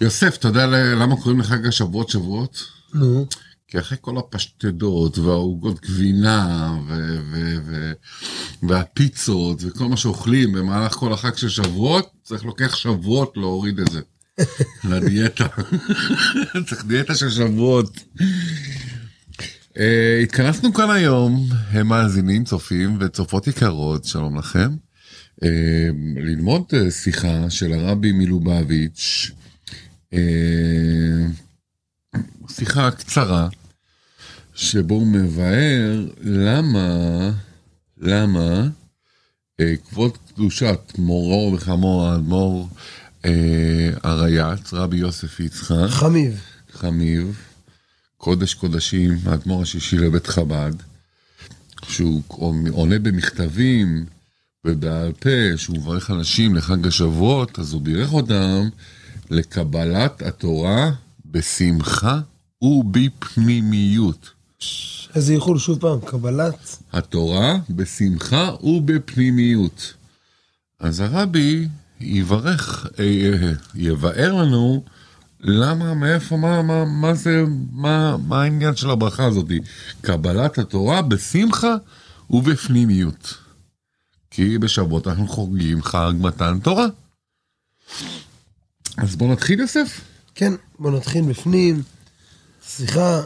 יוסף, אתה יודע למה קוראים לחג השבועות שבועות? נו. כי אחרי כל הפשטדות והעוגות גבינה ו- ו- ו- והפיצות וכל מה שאוכלים במהלך כל החג של שבועות, צריך לוקח שבועות להוריד את זה. לדיאטה. צריך דיאטה של שבועות. Uh, התכנסנו כאן היום, הם מאזינים, צופים וצופות יקרות, שלום לכם. Uh, ללמוד uh, שיחה של הרבי מלובביץ', שיחה קצרה, שבו הוא מבאר למה, למה אה, כבוד קדושת מורו וחמו האדמו"ר אה, הרייץ, רבי יוסף יצחק, חמיב. חמיב, קודש קודשים, האדמו"ר השישי לבית חב"ד, שהוא עונה במכתבים ובעל פה, שהוא מברך אנשים לחג השבועות, אז הוא בירך אותם לקבלת התורה בשמחה ובפנימיות. איזה איחול שוב פעם, קבלת. התורה בשמחה ובפנימיות. אז הרבי יברך, אה, יבאר לנו למה, מאיפה, מה, מה, מה זה, מה, מה העניין של הברכה הזאת? קבלת התורה בשמחה ובפנימיות. כי בשבועות אנחנו חוגגים חג מתן תורה. אז בוא נתחיל, יוסף. כן, בוא נתחיל בפנים. סליחה,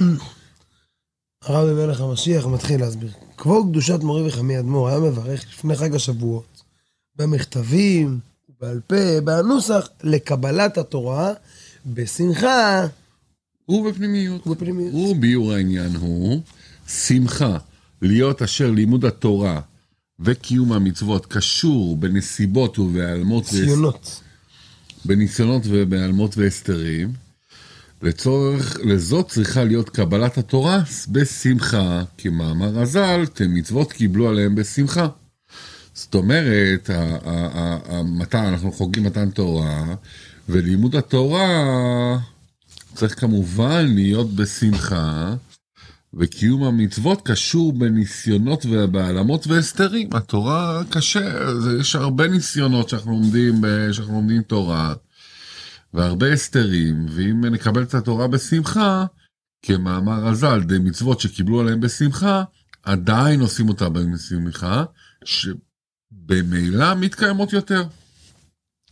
הרבי מלך המשיח מתחיל להסביר. כבוד קדושת מורי וחמי אדמו"ר היה מברך לפני חג השבועות, במכתבים, בעל פה, בנוסח, לקבלת התורה, בשמחה. ובפנימיות. ובפנימיות. וביור העניין הוא שמחה, להיות אשר לימוד התורה וקיום המצוות קשור בנסיבות ובהיעלמות... ציונות. בניסיונות ובהיעלמות והסתרים. לצורך, לזאת צריכה להיות קבלת התורה בשמחה, כי מאמר הז"ל, מצוות קיבלו עליהם בשמחה. זאת אומרת, מתי אנחנו חוגגים מתן תורה, ולימוד התורה צריך כמובן להיות בשמחה, וקיום המצוות קשור בניסיונות ובהעלמות והסתרים. התורה קשה, יש הרבה ניסיונות שאנחנו לומדים, שאנחנו לומדים תורה. והרבה הסתרים, ואם נקבל את התורה בשמחה, כמאמר הז"ל, די מצוות שקיבלו עליהם בשמחה, עדיין עושים אותה בשמחה, שבמילא מתקיימות יותר.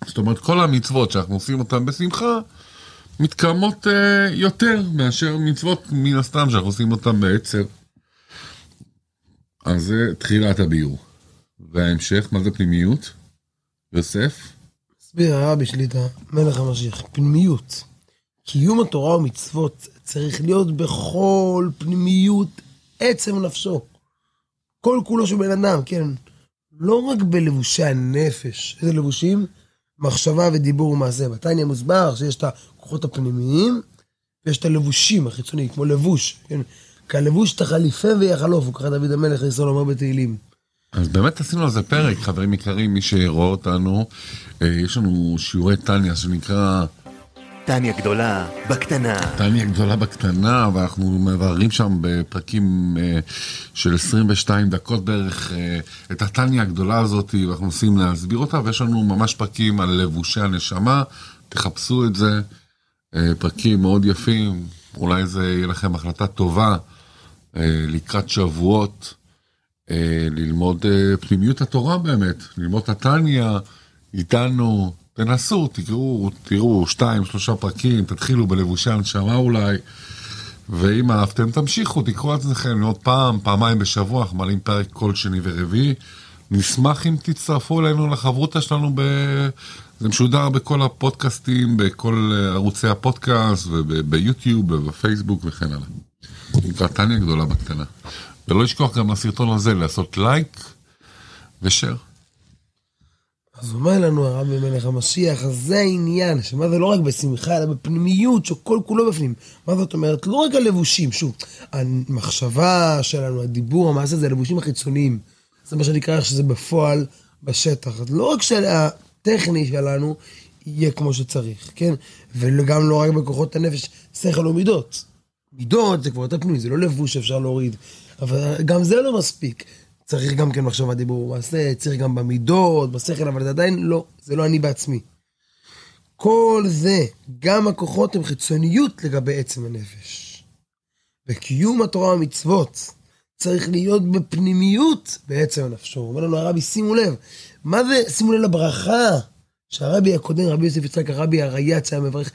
זאת אומרת, כל המצוות שאנחנו עושים אותן בשמחה, מתקיימות uh, יותר מאשר מצוות מן הסתם שאנחנו עושים אותן בעצר. אז זה תחילת הביור. וההמשך, מה זה פנימיות? יוסף? הסביר הרבי שליטה, מלך המשיח, פנימיות. קיום התורה ומצוות צריך להיות בכל פנימיות עצם נפשו. כל כולו של בן אדם, כן. לא רק בלבושי הנפש. איזה לבושים? מחשבה ודיבור ומעשה. בתניא מוסבר שיש את הכוחות הפנימיים, ויש את הלבושים החיצוניים, כמו לבוש, כן? כלבוש תחליפה ויחלוף, הוא ככה דוד המלך ישראל אומר בתהילים. אז באמת עשינו על זה פרק, חברים יקרים, מי שרואה אותנו, אה, יש לנו שיעורי טניה שנקרא... טניה גדולה בקטנה. טניה גדולה בקטנה, ואנחנו מבררים שם בפרקים אה, של 22 דקות בערך אה, את הטניה הגדולה הזאת, ואנחנו מנסים להסביר אותה, ויש לנו ממש פרקים על לבושי הנשמה, תחפשו את זה, פרקים מאוד יפים, אולי זה יהיה לכם החלטה טובה לקראת שבועות. אה, ללמוד אה, פנימיות התורה באמת, ללמוד את הטניה איתנו, תנסו, תקראו, תראו שתיים, שלושה פרקים, תתחילו בלבושי הנשמה אולי, ואם אהבתם תמשיכו, תקראו על עצמכם עוד פעם, פעמיים בשבוע, אנחנו מעלים פרק כל שני ורביעי. נשמח אם תצטרפו אלינו לחברותה שלנו, ב... זה משודר בכל הפודקאסטים, בכל ערוצי הפודקאסט, וביוטיוב, ובפייסבוק וכן הלאה. נקרא טניה גדולה בקטנה. ולא לשכוח גם לסרטון הזה לעשות לייק ושאר. אז אומר לנו הרבי מלך המשיח, אז זה העניין, שמה זה לא רק בשמחה, אלא בפנימיות, שכל כולו בפנים. מה זאת אומרת? לא רק הלבושים, שוב, המחשבה שלנו, הדיבור, המעשה, זה הלבושים החיצוניים. זה מה שנקרא שזה בפועל, בשטח. אז לא רק שהטכני שלנו יהיה כמו שצריך, כן? וגם לא רק בכוחות הנפש, שכל ומידות. מידות זה כבר יותר פנימי, זה לא לבוש שאפשר להוריד. אבל גם זה לא מספיק. צריך גם כן מחשבה, דיבור, מעשה, צריך גם במידות, בשכל, אבל זה עדיין לא, זה לא אני בעצמי. כל זה, גם הכוחות הם חיצוניות לגבי עצם הנפש. וקיום התורה והמצוות צריך להיות בפנימיות בעצם הנפשו. אומר לנו הרבי, שימו לב, מה זה, שימו לב לברכה שהרבי הקודם, רבי יוסף יצחק, הרבי הרייץ היה מברך,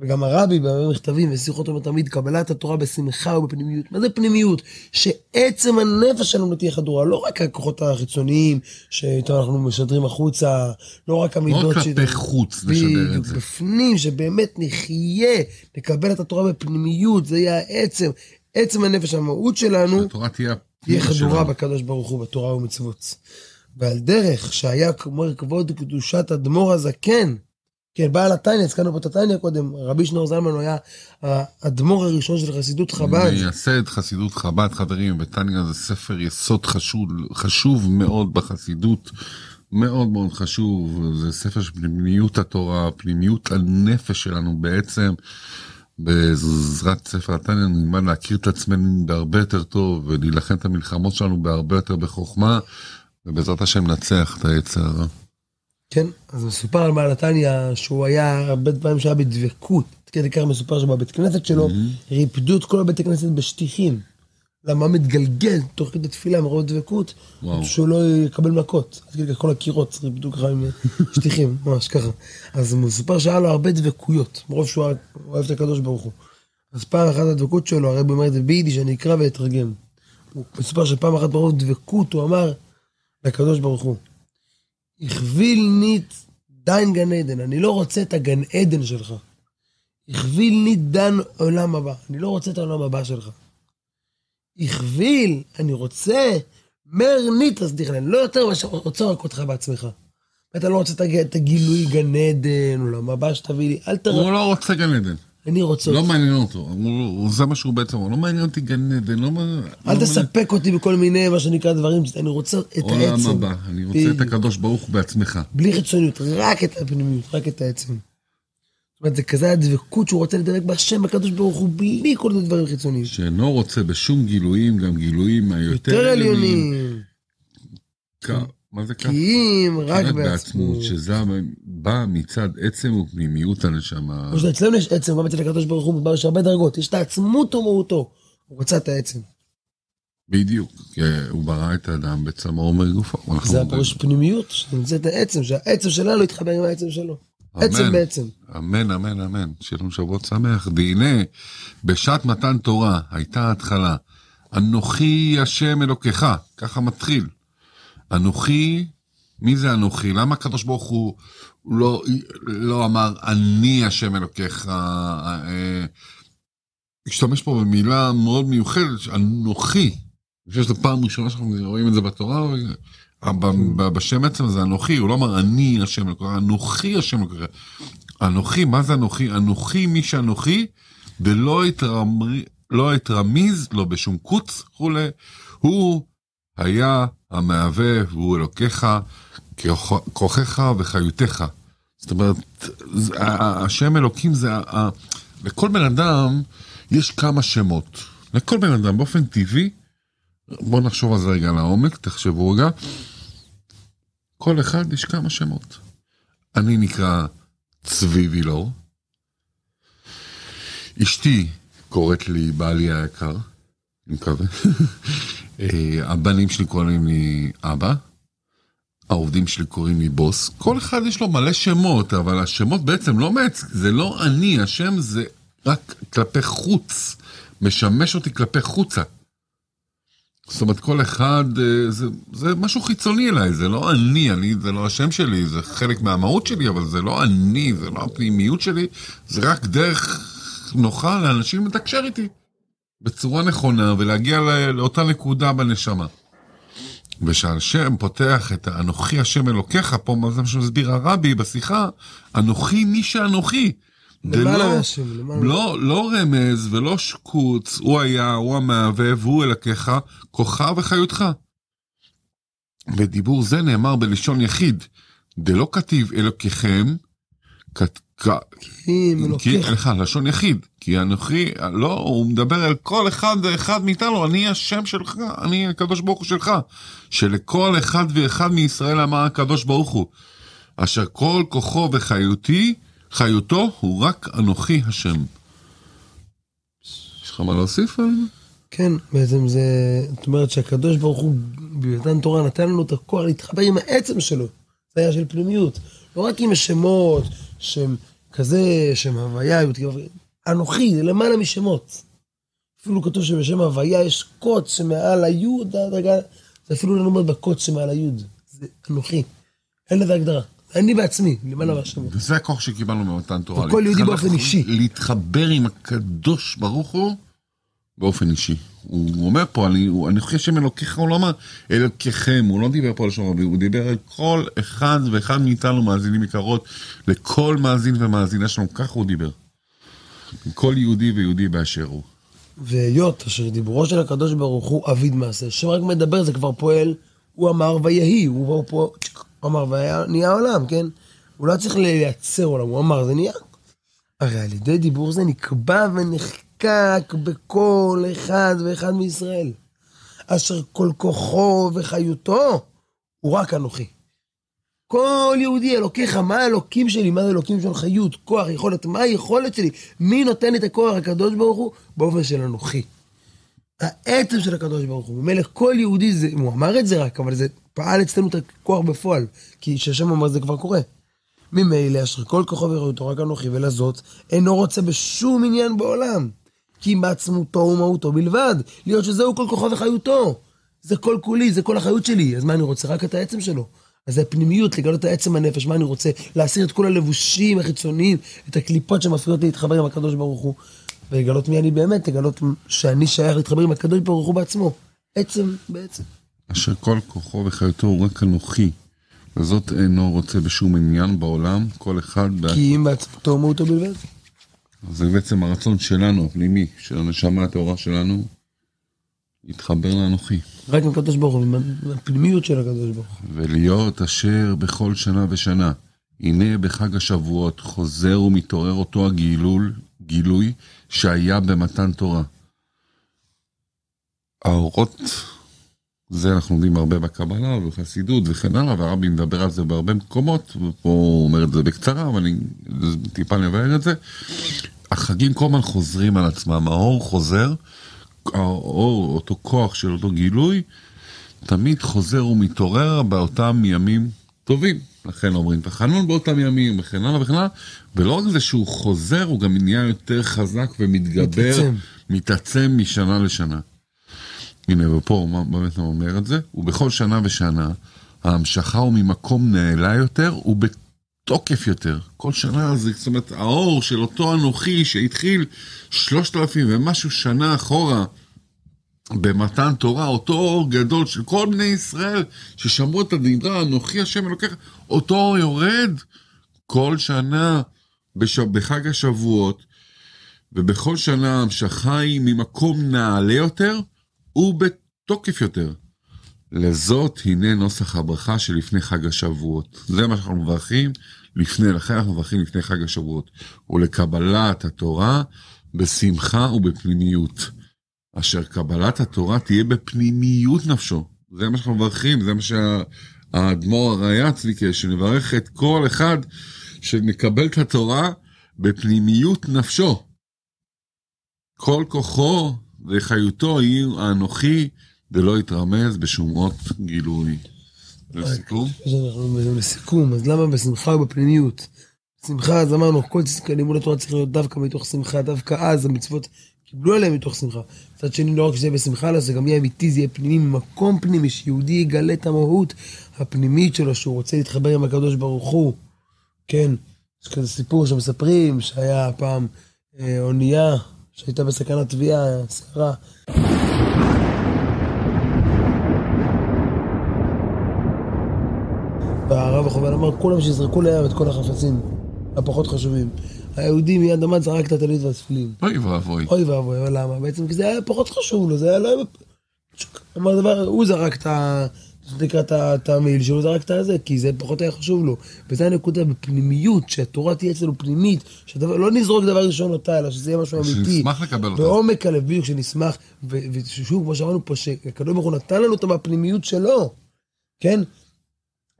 וגם הרבי במכתבים ושיחות אומר תמיד, קבלת התורה בשמחה ובפנימיות. מה זה פנימיות? שעצם הנפש שלנו תהיה חדורה, לא רק הכוחות החיצוניים שאיתו אנחנו משדרים החוצה, לא רק לא המידות רק כלפי חוץ לשדר את זה. בפנים, שבאמת נחיה, נקבל את התורה בפנימיות, זה יהיה העצם, עצם הנפש, המהות שלנו, התורה תהיה תהיה חדורה שלנו. בקדוש ברוך הוא, בתורה ומצוות. ועל דרך שהיה כמו כבוד קדושת אדמו"ר הזקן, כן, בעל התניא, הזכרנו פה את התניא קודם, רבי שנור זלמן הוא היה האדמו"ר הראשון של חסידות חב"ד. מייסד חסידות חב"ד, חברים, וטניה זה ספר יסוד חשוב, חשוב מאוד בחסידות, מאוד מאוד חשוב, זה ספר של פנימיות התורה, פנימיות הנפש שלנו בעצם. בעזרת ספר התניא נלמד להכיר את עצמנו בהרבה יותר טוב ולהילחם את המלחמות שלנו בהרבה יותר בחוכמה ובעזרת השם ננצח את היצר. כן, אז מסופר על בעל התניא שהוא היה הרבה פעמים שהיה בדבקות. כדי כך מסופר שבבית כנסת שלו ריפדו את כל הבית הכנסת בשטיחים. למה מתגלגל תוך כדי תפילה מרוב דבקות. שהוא לא יקבל מכות. אז כאילו כל הקירות ריפדו ככה עם שטיחים, ממש ככה. אז מסופר שהיה לו הרבה דבקויות, מרוב שהוא אוהב את הקדוש ברוך הוא. אז פעם אחת הדבקות שלו, הרב אומר את זה ביידיש, אני אקרא ואתרגם. הוא מסופר שפעם אחת מרוב דבקות הוא אמר לקדוש ברוך הוא, הכביל ניט דיין גן עדן, אני לא רוצה את הגן עדן שלך. הכביל ניט דן עולם הבא, אני לא רוצה את העולם הבא שלך. הכביל, אני רוצה, מר תסדיך אני לא יותר מאשר רוצה רק אותך בעצמך. אתה לא רוצה את הגילוי גן עדן, עולם הבא שתביא לי, אל תראה, הוא לא רוצה גן עדן, אני רוצה לא. מעניין אותו, הוא- זה מה שהוא בעצם, אומר, לא מעניין אותי גן עדן, לא מעניין... אל לא תספק אותי בכל מיני, מה שנקרא, דברים, אני רוצה את עולם העצם. הבא, אני רוצה את. הקדוש ברוך הוא בעצמך. בלי חיצוניות, רק את הפנימיות, רק את העצם. זאת אומרת, זה כזה הדבקות שהוא רוצה לדבק בהשם הקדוש ברוך הוא, בלי כל מיני דברים חיצוניים. שאינו רוצה בשום גילויים, גם גילויים היותר יותר עליונים, מה זה ככה? בקיאים, רק רק בעצמות. בעצמות, שזה בא מצד עצם ופנימיות הנשמה. כמו שאצלנו יש עצם, גם אצל הקדוש ברוך הוא, יש הרבה דרגות, יש את העצמות ומהותו. הוא רצה את העצם. בדיוק, כי הוא ברא את האדם בצמאו ומגופו. זה. הפירוש פנימיות, שנמצאת העצם, שהעצם שלנו יתחבר עם העצם שלו. עצם בעצם. אמן, אמן, אמן. שיהיה לנו שבוע שמח. והנה, בשעת מתן תורה הייתה התחלה. אנוכי השם אלוקיך, ככה מתחיל. אנוכי, מי זה אנוכי? למה הקדוש ברוך הוא לא, לא אמר אני השם אלוקיך? אה, אה, השתמש פה במילה מאוד מיוחדת, אנוכי. אני חושב שזו פעם ראשונה שאנחנו רואים את זה בתורה, ב- בשם עצם זה אנוכי, הוא לא אמר אני השם אלוקיך, אנוכי השם אלוקיך. אנוכי, מה זה אנוכי? אנוכי מי שאנוכי, ולא אתרמ- לא לא בשום קוץ וכולי, הוא היה המהווה והוא אלוקיך, כוח- כוחך וחיותך. זאת אומרת, השם אלוקים זה, לכל בן אדם יש כמה שמות. לכל בן אדם באופן טבעי, בואו נחשוב על זה רגע לעומק, תחשבו רגע. כל אחד יש כמה שמות. אני נקרא צבי וילור. אשתי קוראת לי בעלי היקר, אני מקווה. אה, הבנים שלי קוראים לי אבא. העובדים שלי קוראים לי בוס. כל אחד יש לו מלא שמות, אבל השמות בעצם לא מעצ... זה לא אני, השם זה רק כלפי חוץ. משמש אותי כלפי חוצה. זאת אומרת, כל אחד, אה, זה, זה משהו חיצוני אליי, זה לא אני, אני, זה לא השם שלי, זה חלק מהמהות שלי, אבל זה לא אני, זה לא הפנימיות שלי, זה רק דרך נוחה לאנשים לתקשר איתי בצורה נכונה ולהגיע לא, לאותה נקודה בנשמה. ושהשם פותח את האנוכי השם אלוקיך, פה זה מה שמסביר הרבי בשיחה, אנוכי מי שאנוכי. למעלה לא- מהשם, למעלה. לא, לא רמז ולא שקוץ, הוא היה, הוא המהווה, והוא אלוקיך, כוחה וחיותך. בדיבור זה נאמר בלשון יחיד, דלא כתיב אלוקיכם, כ- כי, אלוקיך. סליחה, לשון יחיד, כי אנוכי, לא, הוא מדבר על כל אחד ואחד מאיתנו, אני השם שלך, אני הקדוש ברוך הוא שלך, שלכל אחד ואחד מישראל אמר הקדוש ברוך הוא, אשר כל כוחו וחיותי חיותו הוא רק אנוכי השם. יש לך מה להוסיף על זה? כן, בעצם זה, זאת אומרת שהקדוש ברוך הוא, במתן תורה נתן לנו את הכוח להתחבר עם העצם שלו. זה היה של פנימיות. לא רק עם השמות, שם כזה, שם הוויה, אנוכי, זה למעלה משמות. אפילו כתוב שבשם הוויה יש קוץ שמעל היוד, זה אפילו לא נאמר בקוץ שמעל היוד. זה אנוכי. אין לזה הגדרה. אני בעצמי, למעלה מהשמות. וזה הכוח שקיבלנו ממתן תורה. וכל יהודי באופן אישי. להתחבר עם הקדוש ברוך הוא באופן אישי. הוא אומר פה, אני, הוא- אני חושב שהם אלוקיך, הוא לא אמר אלוקיכם, הוא לא דיבר פה על לשון רבים, הוא דיבר על כל אחד ואחד מאיתנו מאזינים יקרות, לכל מאזין ומאזינה שלנו, ככה הוא דיבר. כל יהודי ויהודי באשר הוא. והיות אשר דיבורו של הקדוש ברוך הוא אביד מעשה, שם רק מדבר זה כבר פועל, הוא אמר ויהי, הוא פה, הוא אמר והיה נהיה עולם, כן? הוא לא צריך לייצר עולם, הוא אמר זה נהיה. הרי על ידי דיבור זה נקבע ונחקק בכל אחד ואחד מישראל, אשר כל כוחו וחיותו הוא רק אנוכי. כל יהודי, אלוקיך, מה האלוקים שלי? מה זה אלוקים של חיות, כוח, יכולת? מה היכולת שלי? מי נותן את הכוח? הקדוש ברוך הוא? באופן של אנוכי. העצם של הקדוש ברוך הוא. ממילא כל יהודי, זה, הוא אמר את זה רק, אבל זה פעל אצלנו את הכוח בפועל. כי כשהשם אמר זה כבר קורה. ממילא אשר כל כוחו וחיותו רק אנוכי, ולזאת אינו רוצה בשום עניין בעולם. כי מעצמותו ומהותו בלבד. להיות שזהו כל כוחו וחיותו. זה כל כולי, זה כל החיות שלי. אז מה אני רוצה? רק את העצם שלו. אז זה פנימיות, לגלות את העצם הנפש, מה אני רוצה? להסיר את כל הלבושים החיצוניים, את הקליפות שמפריעות לי להתחבר עם הקדוש ברוך הוא, ולגלות מי אני באמת, לגלות שאני שייך להתחבר עם הקדוש ברוך הוא בעצמו. עצם בעצם. אשר כל כוחו וחיותו הוא רק אנוכי. וזאת אינו רוצה בשום עניין בעולם, כל אחד... כי אם בעצמותו ומהותו בלבד. זה בעצם הרצון שלנו, הפנימי, של הנשמה הטהורה שלנו, להתחבר לאנוכי. רק עם הקדוש ברוך הוא, הפנימיות של הקדוש ברוך הוא. ולהיות אשר בכל שנה ושנה. הנה בחג השבועות חוזר ומתעורר אותו הגילול, גילוי שהיה במתן תורה. האורות, זה אנחנו לומדים הרבה בקבלה ובחסידות וכן הלאה, והרבי מדבר על זה בהרבה מקומות, ופה הוא אומר את זה בקצרה, אבל אני טיפה נבהר את זה. החגים כל הזמן חוזרים על עצמם, האור חוזר, האור, אותו כוח של אותו גילוי, תמיד חוזר ומתעורר באותם ימים טובים. לכן אומרים תחנון באותם ימים, וכן הלאה וכן הלאה. ולא רק זה שהוא חוזר, הוא גם נהיה יותר חזק ומתגבר, מתעצם. מתעצם משנה לשנה. הנה, ופה הוא באמת אומר את זה, ובכל שנה ושנה, ההמשכה הוא ממקום נעלה יותר ובתוקף יותר. כל שנה זה, זאת אומרת, האור של אותו אנוכי שהתחיל שלושת אלפים ומשהו שנה אחורה, במתן תורה, אותו אור גדול של כל בני ישראל ששמעו את הדברה, אנוכי השם אלוקיך, אותו אור יורד כל שנה בש... בחג השבועות, ובכל שנה ההמשכה היא ממקום נעלה יותר ובתוקף יותר. לזאת הנה נוסח הברכה שלפני חג השבועות. זה מה שאנחנו מברכים לפני, לכן אנחנו מברכים לפני חג השבועות. ולקבלת התורה בשמחה ובפנימיות. אשר קבלת התורה תהיה בפנימיות נפשו. זה מה שאנחנו מברכים, זה מה שהאדמו"ר הראי"ה צביקה, שנברך את כל אחד שנקבל את התורה בפנימיות נפשו. כל כוחו וחיותו יהיו האנוכי ולא יתרמז בשומות גילוי. לסיכום? לסיכום, אז למה בשמחה ובפנימיות? שמחה, אז אמרנו, כל לימוד התורה צריך להיות דווקא מתוך שמחה, דווקא אז המצוות קיבלו עליהם מתוך שמחה. מצד שני, לא רק שזה יהיה בשמחה, אלא זה גם יהיה אמיתי, זה יהיה פנימי, ממקום פנימי, שיהודי יגלה את המהות הפנימית שלו, שהוא רוצה להתחבר עם הקדוש ברוך הוא. כן, יש כזה סיפור שמספרים, שהיה פעם אה, אונייה שהייתה בסכנת טביעה, סערה. והרב החובל אמר, כולם שיזרקו לים את כל החפצים הפחות חשובים. היהודי מיד עמד, זרק את הטלית והתפילין. אוי ואבוי. אוי ואבוי, אבל למה? בעצם כי זה היה פחות חשוב לו, זה היה לא... אמר דבר, הוא זרק את ה... נקרא את המעיל שלו, זרק את הזה, כי זה פחות היה חשוב לו. וזה הנקודה בפנימיות, שהתורה תהיה אצלנו פנימית, שהדבר, לא נזרוק דבר ראשון אותה, אלא שזה יהיה משהו אמיתי. שנשמח לקבל אותה. בעומק הלב, בדיוק, שנשמח, ושוב, כמו שאמרנו פה, שהקדוש ברוך הוא נתן לנו אותה מהפנימיות שלו, כן?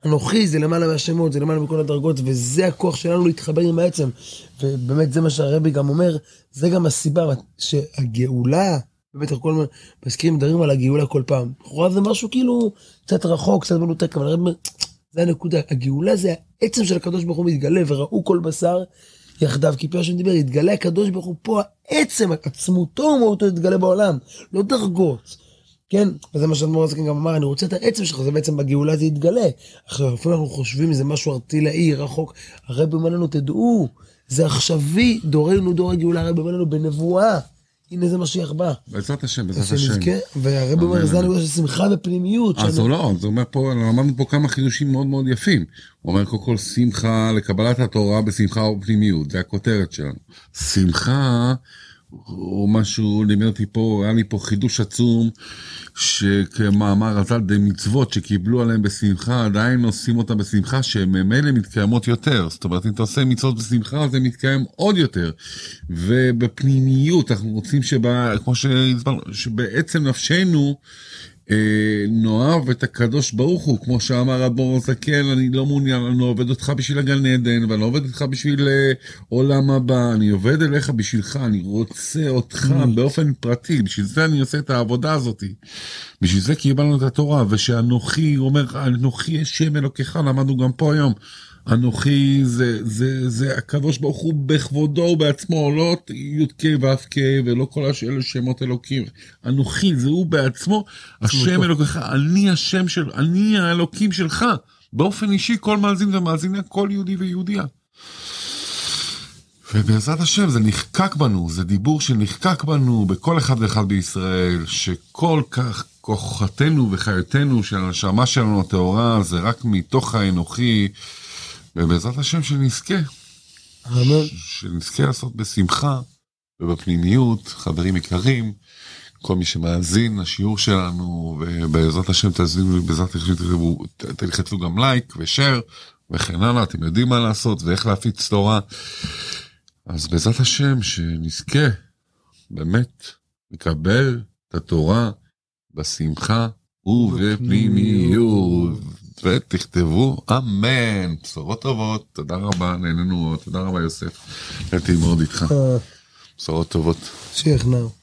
אנוכי זה למעלה מהשמות, זה למעלה מכל הדרגות, וזה הכוח שלנו להתחבר עם העצם. ובאמת זה מה שהרבי גם אומר, זה גם הסיבה שהגאולה, באמת אנחנו כל הזמן מזכירים, מדברים על הגאולה כל פעם. לכאורה זה משהו כאילו קצת רחוק, קצת מנותק, אבל הרבי אומר, זה הנקודה, הגאולה זה העצם של הקדוש ברוך הוא מתגלה, וראו כל בשר יחדיו, כי פה השם דיבר, יתגלה הקדוש ברוך הוא פה, העצם, עצמותו ומהותו יתגלה בעולם, לא דרגות. כן, וזה מה שאדמו"ר הזקן גם אמר, אני רוצה את העצם שלך, זה בעצם בגאולה זה יתגלה. עכשיו, לפעמים אנחנו חושבים איזה משהו ארטילאי, רחוק, הרב אומר לנו, תדעו, זה עכשווי, דורנו דור הגאולה, הרב אומר לנו בנבואה. הנה זה משיח בא. בעזרת השם, בעזרת השם. והרב אומר, זה הנקודה של שמחה ופנימיות. אז הוא לא, זה אומר פה, למדנו פה כמה חידושים מאוד מאוד יפים. הוא אומר קודם כל שמחה לקבלת התורה בשמחה ופנימיות, זה הכותרת שלנו. שמחה או משהו לימד אותי פה, היה לי פה חידוש עצום, שכמאמר הז"ל דמצוות שקיבלו עליהם בשמחה, עדיין עושים אותם בשמחה, שהן ממילא מתקיימות יותר. זאת אומרת, אם אתה עושה מצוות בשמחה, זה מתקיים עוד יותר. ובפנימיות, אנחנו רוצים שבה, כמו שבעצם נפשנו, נאהב את הקדוש ברוך הוא, כמו שאמר אדמו"ר הזקן, אני לא מעוניין, אני לא עובד אותך בשביל הגן עדן, ואני לא עובד אותך בשביל אה, עולם הבא, אני עובד אליך בשבילך, אני רוצה אותך mm. באופן פרטי, בשביל זה אני עושה את העבודה הזאת. בשביל זה קיבלנו את התורה, ושאנוכי, הוא אומר, אנוכי השם אלוקיך, למדנו גם פה היום. אנוכי זה, זה, זה הקדוש ברוך הוא בכבודו ובעצמו, לא י"ק ו"ק ולא כל אלה שמות אלוקים. אנוכי זה הוא בעצמו, השם אלוקיך, אני השם של, אני האלוקים שלך. באופן אישי כל מאזין ומאזינה, כל יהודי ויהודייה. ובעזרת השם זה נחקק בנו, זה דיבור שנחקק בנו בכל אחד ואחד בישראל, שכל כך כוחתנו וחיותנו של הנשמה שלנו הטהורה זה רק מתוך האנוכי. ובעזרת השם שנזכה. אמן. שנזכה לעשות בשמחה ובפנימיות, חברים יקרים, כל מי שמאזין לשיעור שלנו, ובעזרת השם תאזינו, בעזרת השם תלחצו גם לייק ושאר וכן הלאה, אתם יודעים מה לעשות ואיך להפיץ תורה. אז בעזרת השם שנזכה באמת לקבל את התורה בשמחה ובפנימיות. ותכתבו אמן, בשורות טובות, תודה רבה, נהנינו, תודה רבה יוסף, הייתי מאוד איתך, אה. בשורות טובות. שיחנאו.